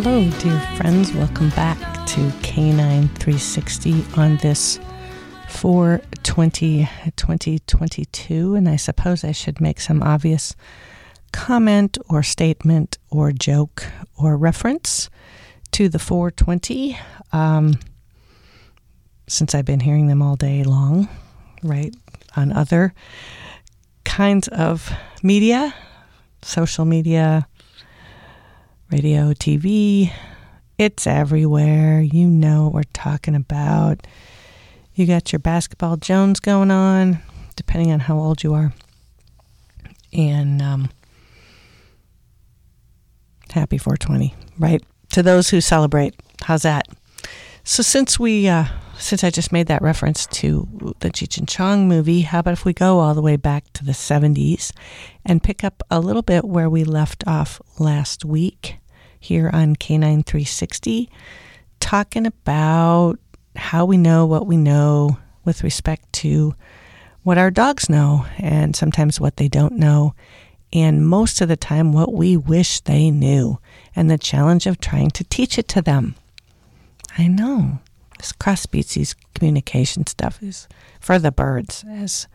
Hello, dear friends. Welcome back to Canine 360 on this 420 2022. And I suppose I should make some obvious comment or statement or joke or reference to the 420 um, since I've been hearing them all day long, right? On other kinds of media, social media, radio, TV. It's everywhere. You know what we're talking about. You got your basketball Jones going on, depending on how old you are. And um, happy 420, right? To those who celebrate. How's that? So since we uh, since I just made that reference to the Cheech and Chong movie, how about if we go all the way back to the 70s and pick up a little bit where we left off last week here on Canine 360, talking about how we know what we know with respect to what our dogs know and sometimes what they don't know, and most of the time what we wish they knew, and the challenge of trying to teach it to them. I know. This cross species communication stuff is for the birds, as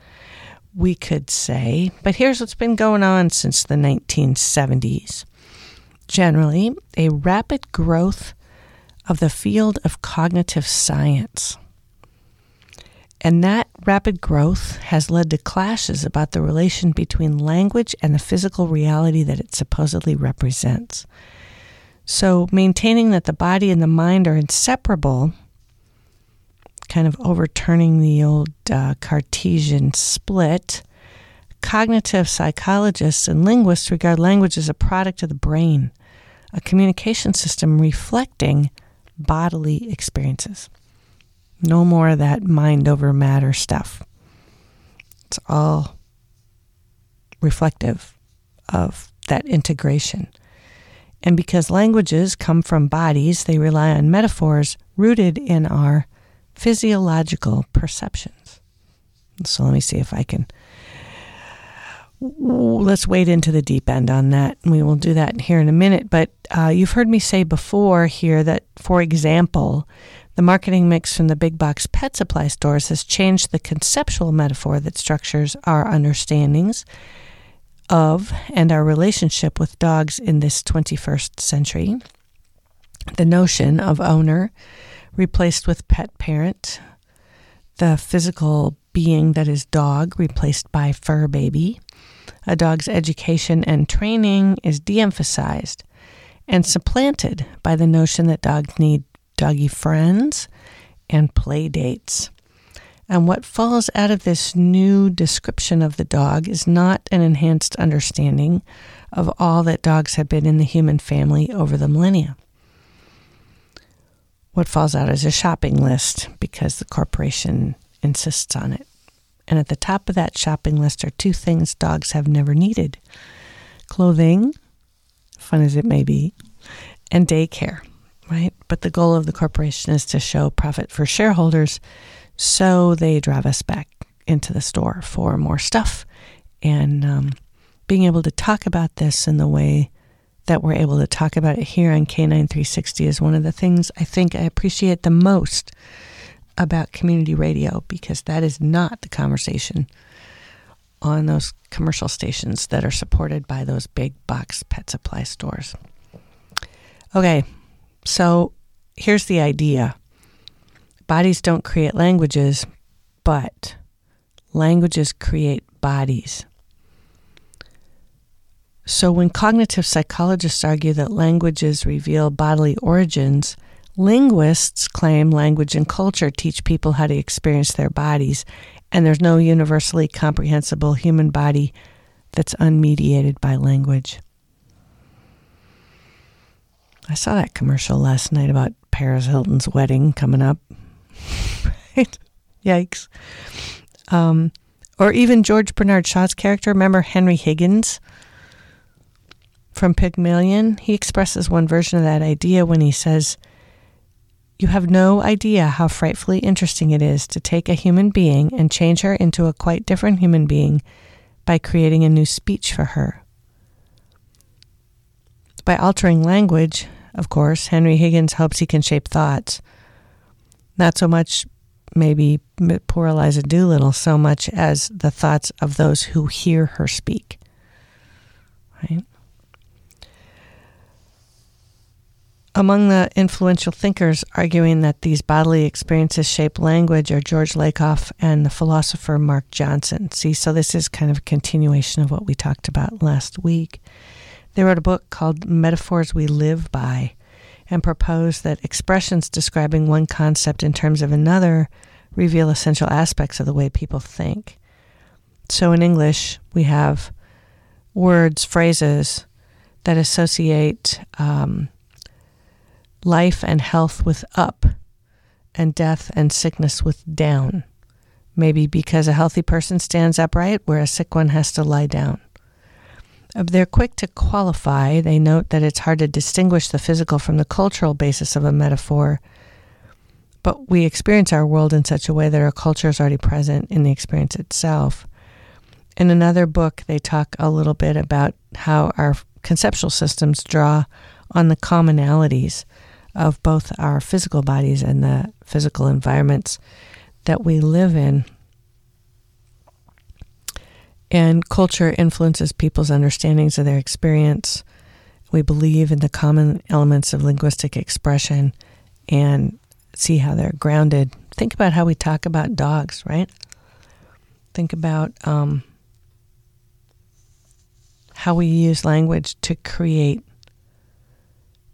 we could say. But here's what's been going on since the 1970s. Generally, a rapid growth of the field of cognitive science. And that rapid growth has led to clashes about the relation between language and the physical reality that it supposedly represents. So, maintaining that the body and the mind are inseparable, kind of overturning the old uh, Cartesian split, cognitive psychologists and linguists regard language as a product of the brain, a communication system reflecting bodily experiences. No more of that mind over matter stuff. It's all reflective of that integration. And because languages come from bodies, they rely on metaphors rooted in our physiological perceptions. So let me see if I can. Let's wade into the deep end on that. We will do that here in a minute. But uh, you've heard me say before here that, for example, the marketing mix from the big box pet supply stores has changed the conceptual metaphor that structures our understandings of and our relationship with dogs in this 21st century. The notion of owner replaced with pet parent, the physical being that is dog replaced by fur baby. A dog's education and training is de emphasized and supplanted by the notion that dogs need doggy friends and play dates. And what falls out of this new description of the dog is not an enhanced understanding of all that dogs have been in the human family over the millennia. What falls out is a shopping list because the corporation insists on it. And at the top of that shopping list are two things dogs have never needed clothing, fun as it may be, and daycare, right? But the goal of the corporation is to show profit for shareholders, so they drive us back into the store for more stuff. And um, being able to talk about this in the way that we're able to talk about it here on Canine 360 is one of the things I think I appreciate the most about community radio because that is not the conversation on those commercial stations that are supported by those big box pet supply stores. Okay, so here's the idea bodies don't create languages, but languages create bodies. So, when cognitive psychologists argue that languages reveal bodily origins, linguists claim language and culture teach people how to experience their bodies, and there's no universally comprehensible human body that's unmediated by language. I saw that commercial last night about Paris Hilton's wedding coming up. right? Yikes. Um, or even George Bernard Shaw's character. Remember Henry Higgins from Pygmalion? He expresses one version of that idea when he says, You have no idea how frightfully interesting it is to take a human being and change her into a quite different human being by creating a new speech for her. By altering language, of course. Henry Higgins hopes he can shape thoughts. Not so much, maybe, poor Eliza Doolittle, so much as the thoughts of those who hear her speak. Right? Among the influential thinkers arguing that these bodily experiences shape language are George Lakoff and the philosopher Mark Johnson. See, so this is kind of a continuation of what we talked about last week. They wrote a book called Metaphors We Live By and propose that expressions describing one concept in terms of another reveal essential aspects of the way people think. So in English, we have words, phrases that associate um, life and health with up, and death and sickness with down. Maybe because a healthy person stands upright where a sick one has to lie down. They're quick to qualify. They note that it's hard to distinguish the physical from the cultural basis of a metaphor, but we experience our world in such a way that our culture is already present in the experience itself. In another book, they talk a little bit about how our conceptual systems draw on the commonalities of both our physical bodies and the physical environments that we live in. And culture influences people's understandings of their experience. We believe in the common elements of linguistic expression and see how they're grounded. Think about how we talk about dogs, right? Think about um, how we use language to create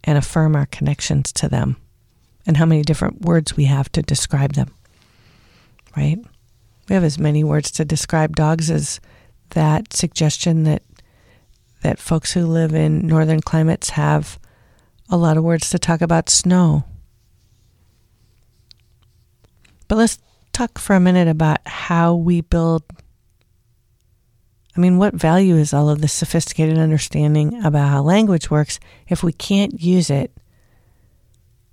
and affirm our connections to them and how many different words we have to describe them. Right? We have as many words to describe dogs as that suggestion that that folks who live in northern climates have a lot of words to talk about snow. But let's talk for a minute about how we build I mean, what value is all of this sophisticated understanding about how language works if we can't use it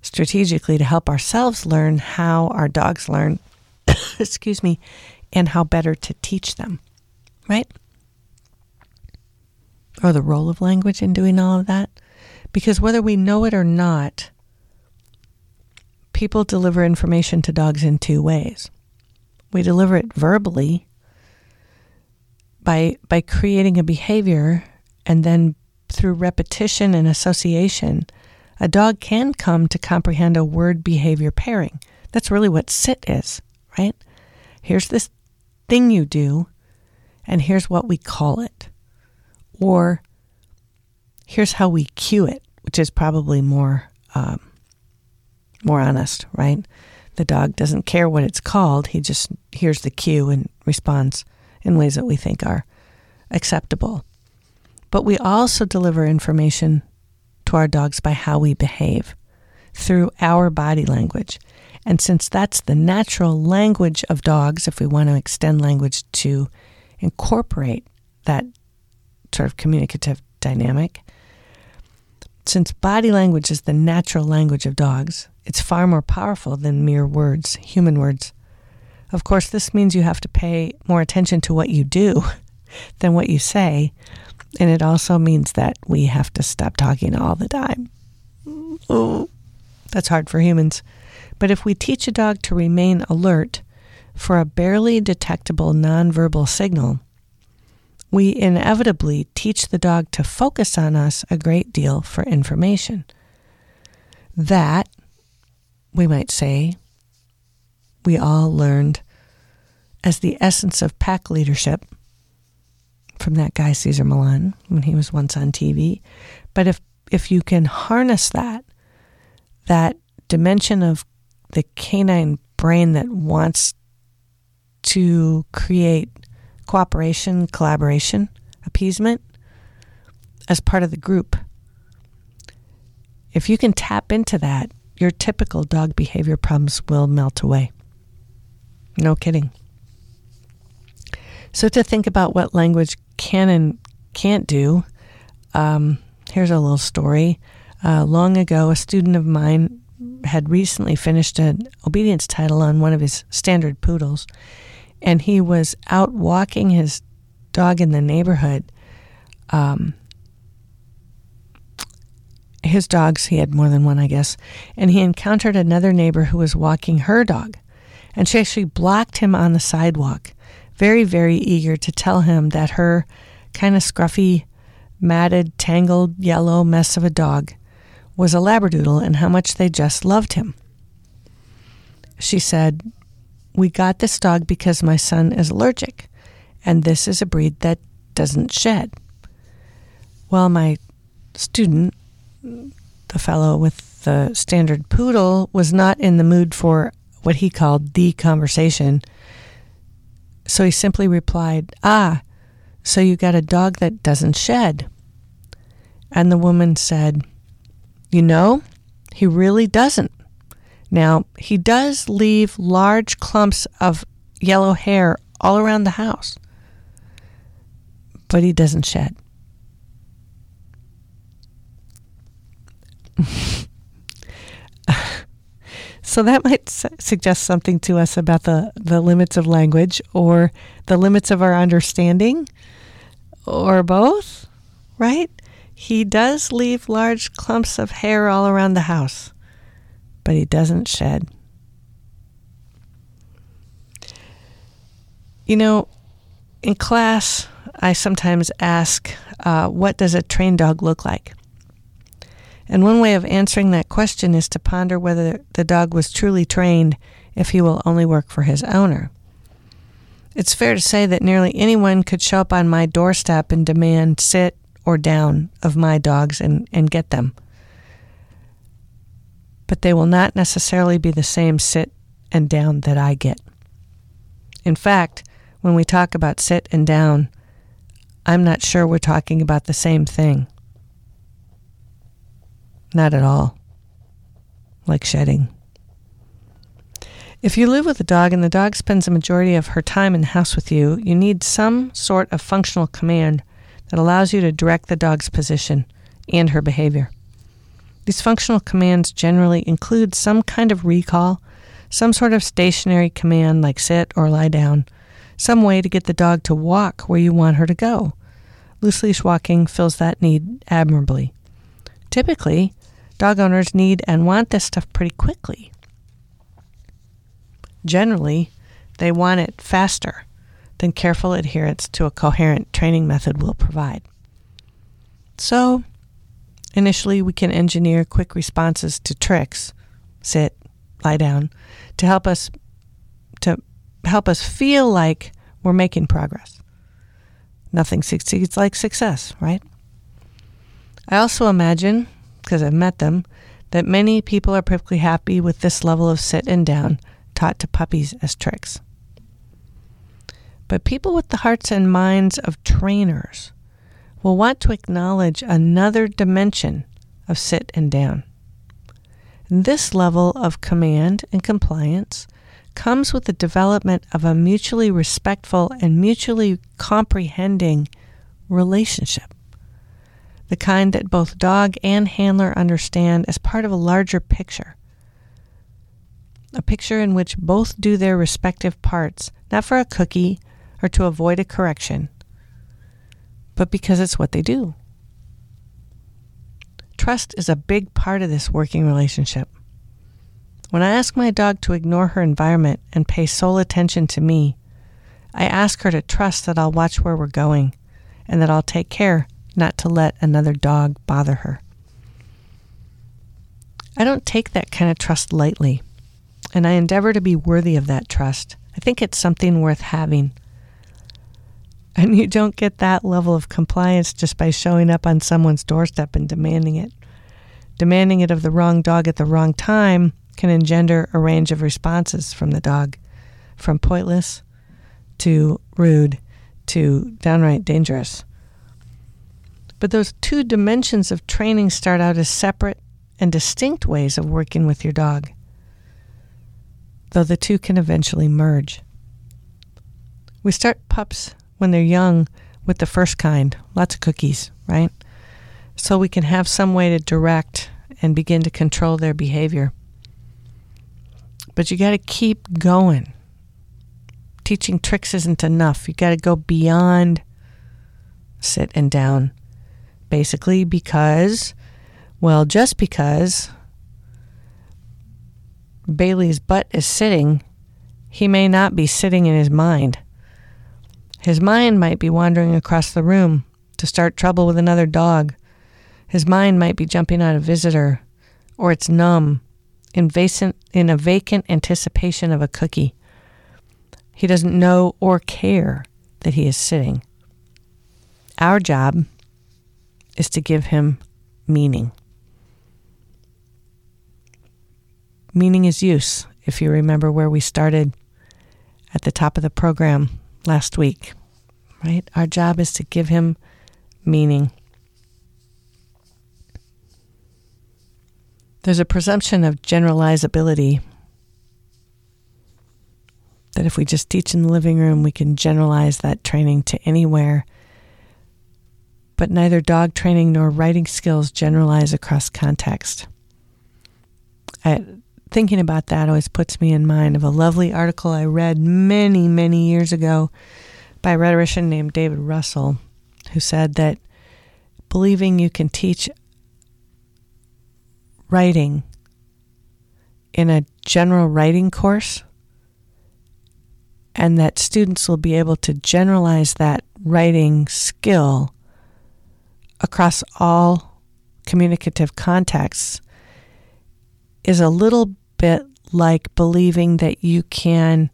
strategically to help ourselves learn how our dogs learn, excuse me, and how better to teach them, right? Or the role of language in doing all of that. Because whether we know it or not, people deliver information to dogs in two ways. We deliver it verbally by by creating a behavior and then through repetition and association, a dog can come to comprehend a word behavior pairing. That's really what sit is, right? Here's this thing you do, and here's what we call it. Or here's how we cue it, which is probably more um, more honest, right? The dog doesn't care what it's called; he just hears the cue and responds in ways that we think are acceptable. But we also deliver information to our dogs by how we behave through our body language. And since that's the natural language of dogs, if we want to extend language to incorporate that sort of communicative dynamic, since body language is the natural language of dogs, it's far more powerful than mere words, human words. Of course, this means you have to pay more attention to what you do than what you say. And it also means that we have to stop talking all the time. That's hard for humans. But if we teach a dog to remain alert for a barely detectable nonverbal signal, we inevitably teach the dog to focus on us a great deal for information. That, we might say, we all learned as the essence of pack leadership from that guy Cesar Millan when he was once on TV. But if if you can harness that that dimension of the canine brain that wants to create cooperation, collaboration, appeasement as part of the group. If you can tap into that, your typical dog behavior problems will melt away. No kidding. So, to think about what language can and can't do, um, here's a little story. Uh, long ago, a student of mine had recently finished an obedience title on one of his standard poodles, and he was out walking his dog in the neighborhood. Um, his dogs, he had more than one, I guess, and he encountered another neighbor who was walking her dog. And she actually blocked him on the sidewalk, very, very eager to tell him that her kind of scruffy, matted, tangled yellow mess of a dog was a Labradoodle and how much they just loved him. She said, We got this dog because my son is allergic, and this is a breed that doesn't shed. Well, my student, the fellow with the standard poodle, was not in the mood for what he called the conversation. So he simply replied, Ah, so you got a dog that doesn't shed. And the woman said, You know, he really doesn't. Now, he does leave large clumps of yellow hair all around the house, but he doesn't shed. so that might su- suggest something to us about the, the limits of language or the limits of our understanding or both, right? He does leave large clumps of hair all around the house, but he doesn't shed. You know, in class, I sometimes ask, uh, what does a trained dog look like? And one way of answering that question is to ponder whether the dog was truly trained if he will only work for his owner. It's fair to say that nearly anyone could show up on my doorstep and demand sit or down of my dogs and, and get them. But they will not necessarily be the same sit and down that I get. In fact, when we talk about sit and down, I'm not sure we're talking about the same thing. Not at all. Like shedding. If you live with a dog and the dog spends a majority of her time in the house with you, you need some sort of functional command that allows you to direct the dog's position and her behavior. These functional commands generally include some kind of recall, some sort of stationary command like sit or lie down, some way to get the dog to walk where you want her to go. Loose leash walking fills that need admirably. Typically, dog owners need and want this stuff pretty quickly Generally, they want it faster than careful adherence to a coherent training method will provide. So, initially, we can engineer quick responses to tricks sit, lie down to help us to help us feel like we're making progress. Nothing succeeds like success, right? I also imagine, because I've met them, that many people are perfectly happy with this level of sit and down taught to puppies as tricks. But people with the hearts and minds of trainers will want to acknowledge another dimension of sit and down. This level of command and compliance comes with the development of a mutually respectful and mutually comprehending relationship. The kind that both dog and handler understand as part of a larger picture a picture in which both do their respective parts, not for a cookie or to avoid a correction, but because it's what they do. Trust is a big part of this working relationship. When I ask my dog to ignore her environment and pay sole attention to me, I ask her to trust that I'll watch where we're going and that I'll take care not to let another dog bother her. I don't take that kind of trust lightly and I endeavor to be worthy of that trust. I think it's something worth having. And you don't get that level of compliance just by showing up on someone's doorstep and demanding it. Demanding it of the wrong dog at the wrong time can engender a range of responses from the dog, from pointless to rude to downright dangerous. But those two dimensions of training start out as separate and distinct ways of working with your dog though the two can eventually merge. We start pups when they're young with the first kind, lots of cookies, right? So we can have some way to direct and begin to control their behavior. But you got to keep going. Teaching tricks isn't enough. You got to go beyond sit and down. Basically, because Well, just because Bailey's butt is sitting, he may not be sitting in his mind. His mind might be wandering across the room to start trouble with another dog. His mind might be jumping on a visitor, or it's numb, in, a vacant anticipation of a cookie. He doesn't know or care that he is sitting. Our job is to give him meaning. Meaning is use, if you remember where we started at the top of the program last week, right? Our job is to give him meaning. There's a presumption of generalizability that if we just teach in the living room, we can generalize that training to anywhere. But neither dog training nor writing skills generalize across context. I, thinking about that always puts me in mind of a lovely article I read many, many years ago by a rhetorician named David Russell, who said that believing you can teach writing in a general writing course and that students will be able to generalize that writing skill across all communicative contexts is a little bit like believing that you can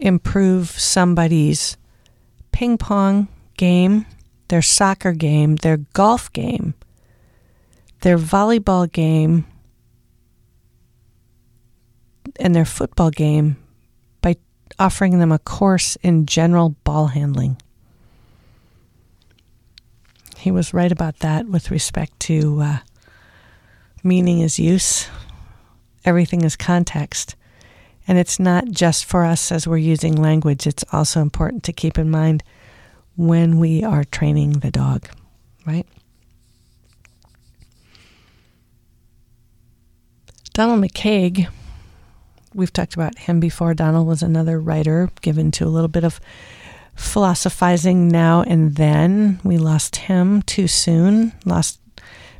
improve somebody's ping pong game, their soccer game, their golf game, their volleyball game, and their football game by offering them a course in general ball handling. He was right about that with respect to uh, meaning is use, everything is context. And it's not just for us as we're using language, it's also important to keep in mind when we are training the dog, right? Donald McCaig, we've talked about him before. Donald was another writer given to a little bit of philosophizing now and then. We lost him too soon, lost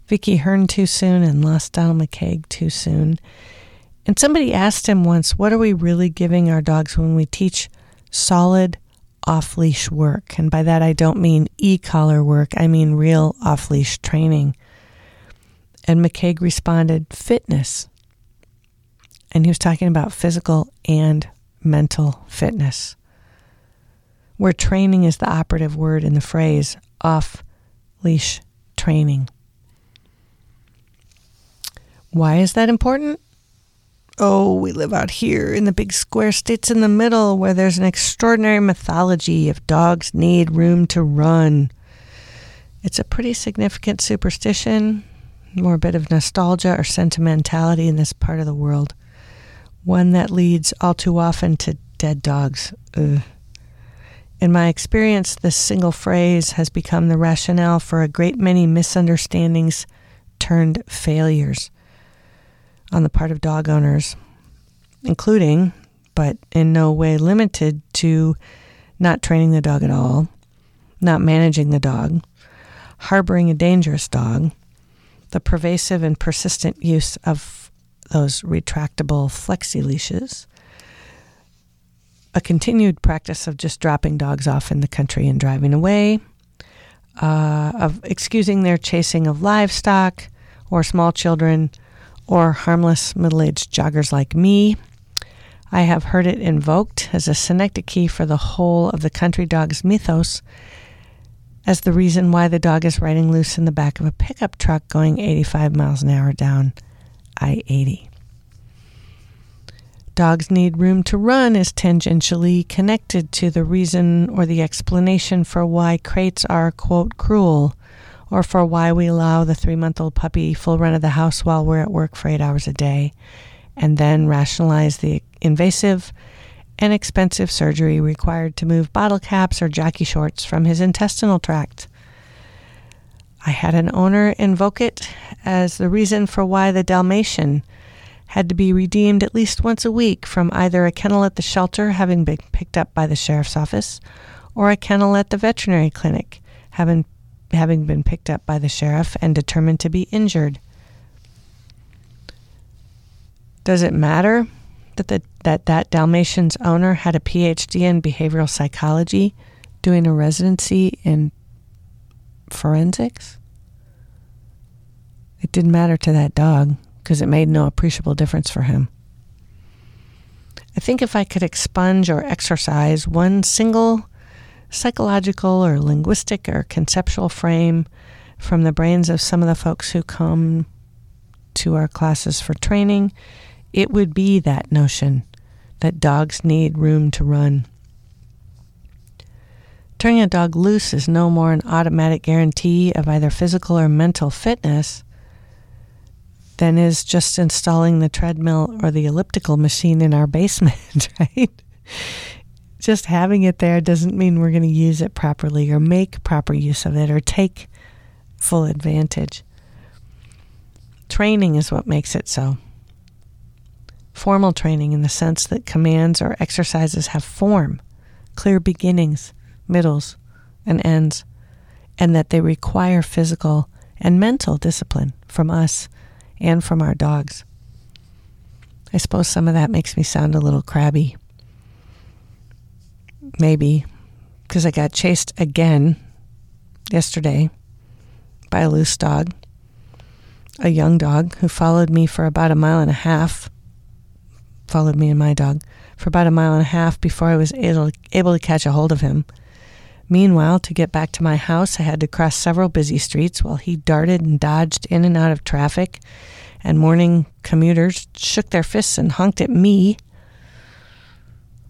Vicki Hearne too soon, and lost Donald McCaig too soon. And somebody asked him once, What are we really giving our dogs when we teach solid off leash work? And by that, I don't mean e collar work, I mean real off leash training. And McCaig responded, Fitness. And he was talking about physical and mental fitness, where training is the operative word in the phrase off leash training. Why is that important? Oh, we live out here in the big square states in the middle where there's an extraordinary mythology of dogs need room to run. It's a pretty significant superstition, more a bit of nostalgia or sentimentality in this part of the world. One that leads all too often to dead dogs. Ugh. In my experience, this single phrase has become the rationale for a great many misunderstandings turned failures on the part of dog owners, including, but in no way limited to, not training the dog at all, not managing the dog, harboring a dangerous dog, the pervasive and persistent use of those retractable flexi leashes, a continued practice of just dropping dogs off in the country and driving away, uh, of excusing their chasing of livestock or small children or harmless middle aged joggers like me. I have heard it invoked as a synecdoche for the whole of the country dog's mythos as the reason why the dog is riding loose in the back of a pickup truck going 85 miles an hour down I 80. Dogs need room to run is tangentially connected to the reason or the explanation for why crates are, quote, cruel or for why we allow the three month old puppy full run of the house while we're at work for eight hours a day, and then rationalize the invasive and expensive surgery required to move bottle caps or jockey shorts from his intestinal tract. I had an owner invoke it as the reason for why the Dalmatian had to be redeemed at least once a week from either a kennel at the shelter having been picked up by the sheriff's office or a kennel at the veterinary clinic having having been picked up by the sheriff and determined to be injured. Does it matter that the, that, that Dalmatian's owner had a PhD in behavioral psychology, doing a residency in forensics? It didn't matter to that dog because it made no appreciable difference for him. I think if I could expunge or exorcise one single psychological or linguistic or conceptual frame from the brains of some of the folks who come to our classes for training, it would be that notion that dogs need room to run. Turning a dog loose is no more an automatic guarantee of either physical or mental fitness than is just installing the treadmill or the elliptical machine in our basement, right? Just having it there doesn't mean we're going to use it properly or make proper use of it or take full advantage. Training is what makes it so. Formal training in the sense that commands or exercises have form, clear beginnings, middles, and ends, and that they require physical and mental discipline from us and from our dogs. I suppose some of that makes me sound a little crabby. Maybe because I got chased again yesterday by a loose dog, a young dog who followed me for about a mile and a half, followed me and my dog for about a mile and a half before I was able, able to catch a hold of him. Meanwhile, to get back to my house, I had to cross several busy streets while he darted and dodged in and out of traffic, and morning commuters shook their fists and honked at me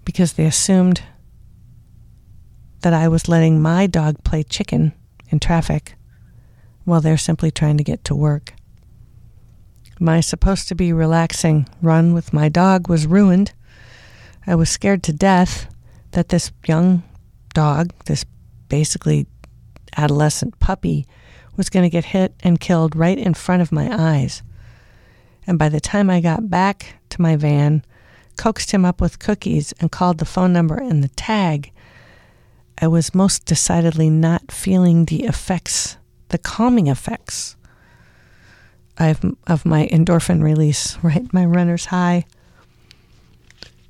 because they assumed that I was letting my dog play chicken in traffic while they're simply trying to get to work. My supposed to be relaxing run with my dog was ruined. I was scared to death that this young dog, this basically adolescent puppy, was going to get hit and killed right in front of my eyes. And by the time I got back to my van, coaxed him up with cookies, and called the phone number and the tag, I was most decidedly not feeling the effects, the calming effects of, of my endorphin release, right? My runner's high.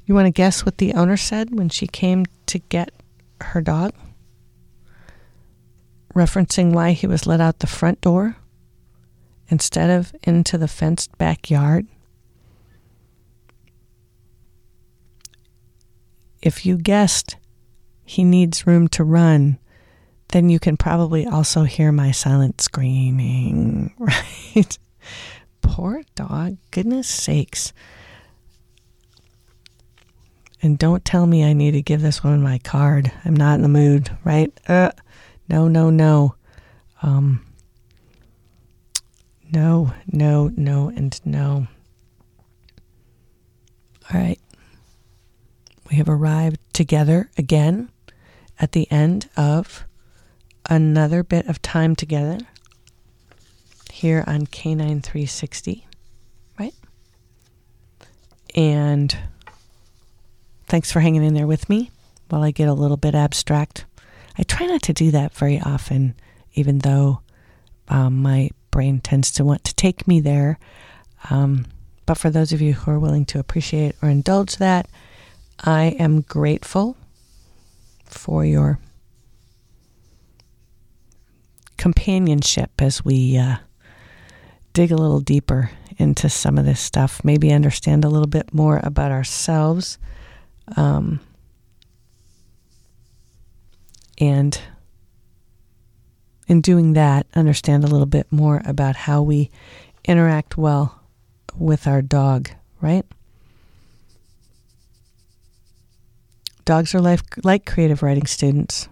You want to guess what the owner said when she came to get her dog, referencing why he was let out the front door instead of into the fenced backyard. If you guessed he needs room to run, then you can probably also hear my silent screaming, right? Poor dog, goodness sakes. And don't tell me I need to give this woman my card. I'm not in the mood, right? Uh, no, no, no. Um, no, no, no, and no. All right. We have arrived together again at the end of another bit of time together here on Canine 360, right? And Thanks for hanging in there with me while I get a little bit abstract. I try not to do that very often, even though um, my brain tends to want to take me there. Um, but for those of you who are willing to appreciate or indulge that, I am grateful for your companionship as we uh, dig a little deeper into some of this stuff, maybe understand a little bit more about ourselves um, and in doing that, understand a little bit more about how we interact well with our dog, right? Dogs are like, like creative writing students.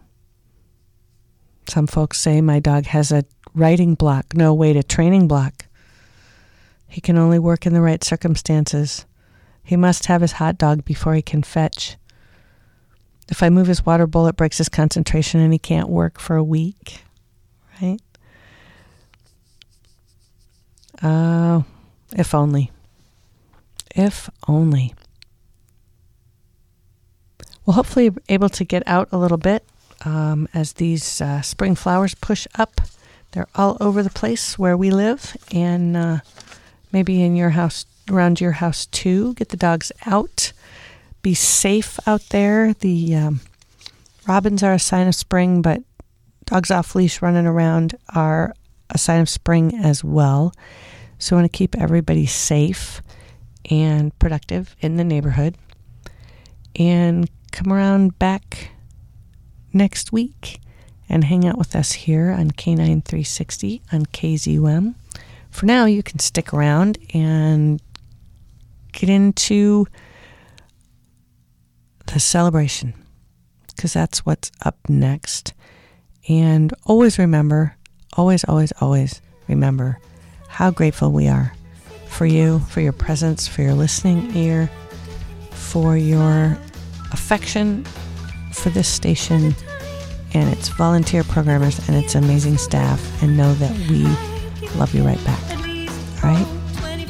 Some folks say my dog has a writing block. No, wait, a training block. He can only work in the right circumstances. He must have his hot dog before he can fetch. If I move his water bowl, it breaks his concentration and he can't work for a week. Right? Oh, uh, if only. If only. Well, hopefully, able to get out a little bit um, as these uh, spring flowers push up. They're all over the place where we live, and uh, maybe in your house, around your house too. Get the dogs out. Be safe out there. The um, robins are a sign of spring, but dogs off leash running around are a sign of spring as well. So I want to keep everybody safe and productive in the neighborhood. And come around back next week and hang out with us here on Canine 360 on KZUM. For now, you can stick around and get into the celebration because that's what's up next. And always remember, always, always, always remember how grateful we are for you, for your presence, for your listening ear, for your affection for this station and its volunteer programmers and its amazing staff, and know that we love you right back. All right?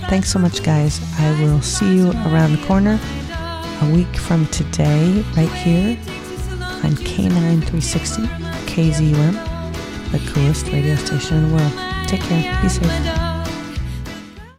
Thanks so much, guys. I will see you around the corner a week from today, right here on Canine 360 KZUM, the coolest radio station in the world. Take care. Be safe.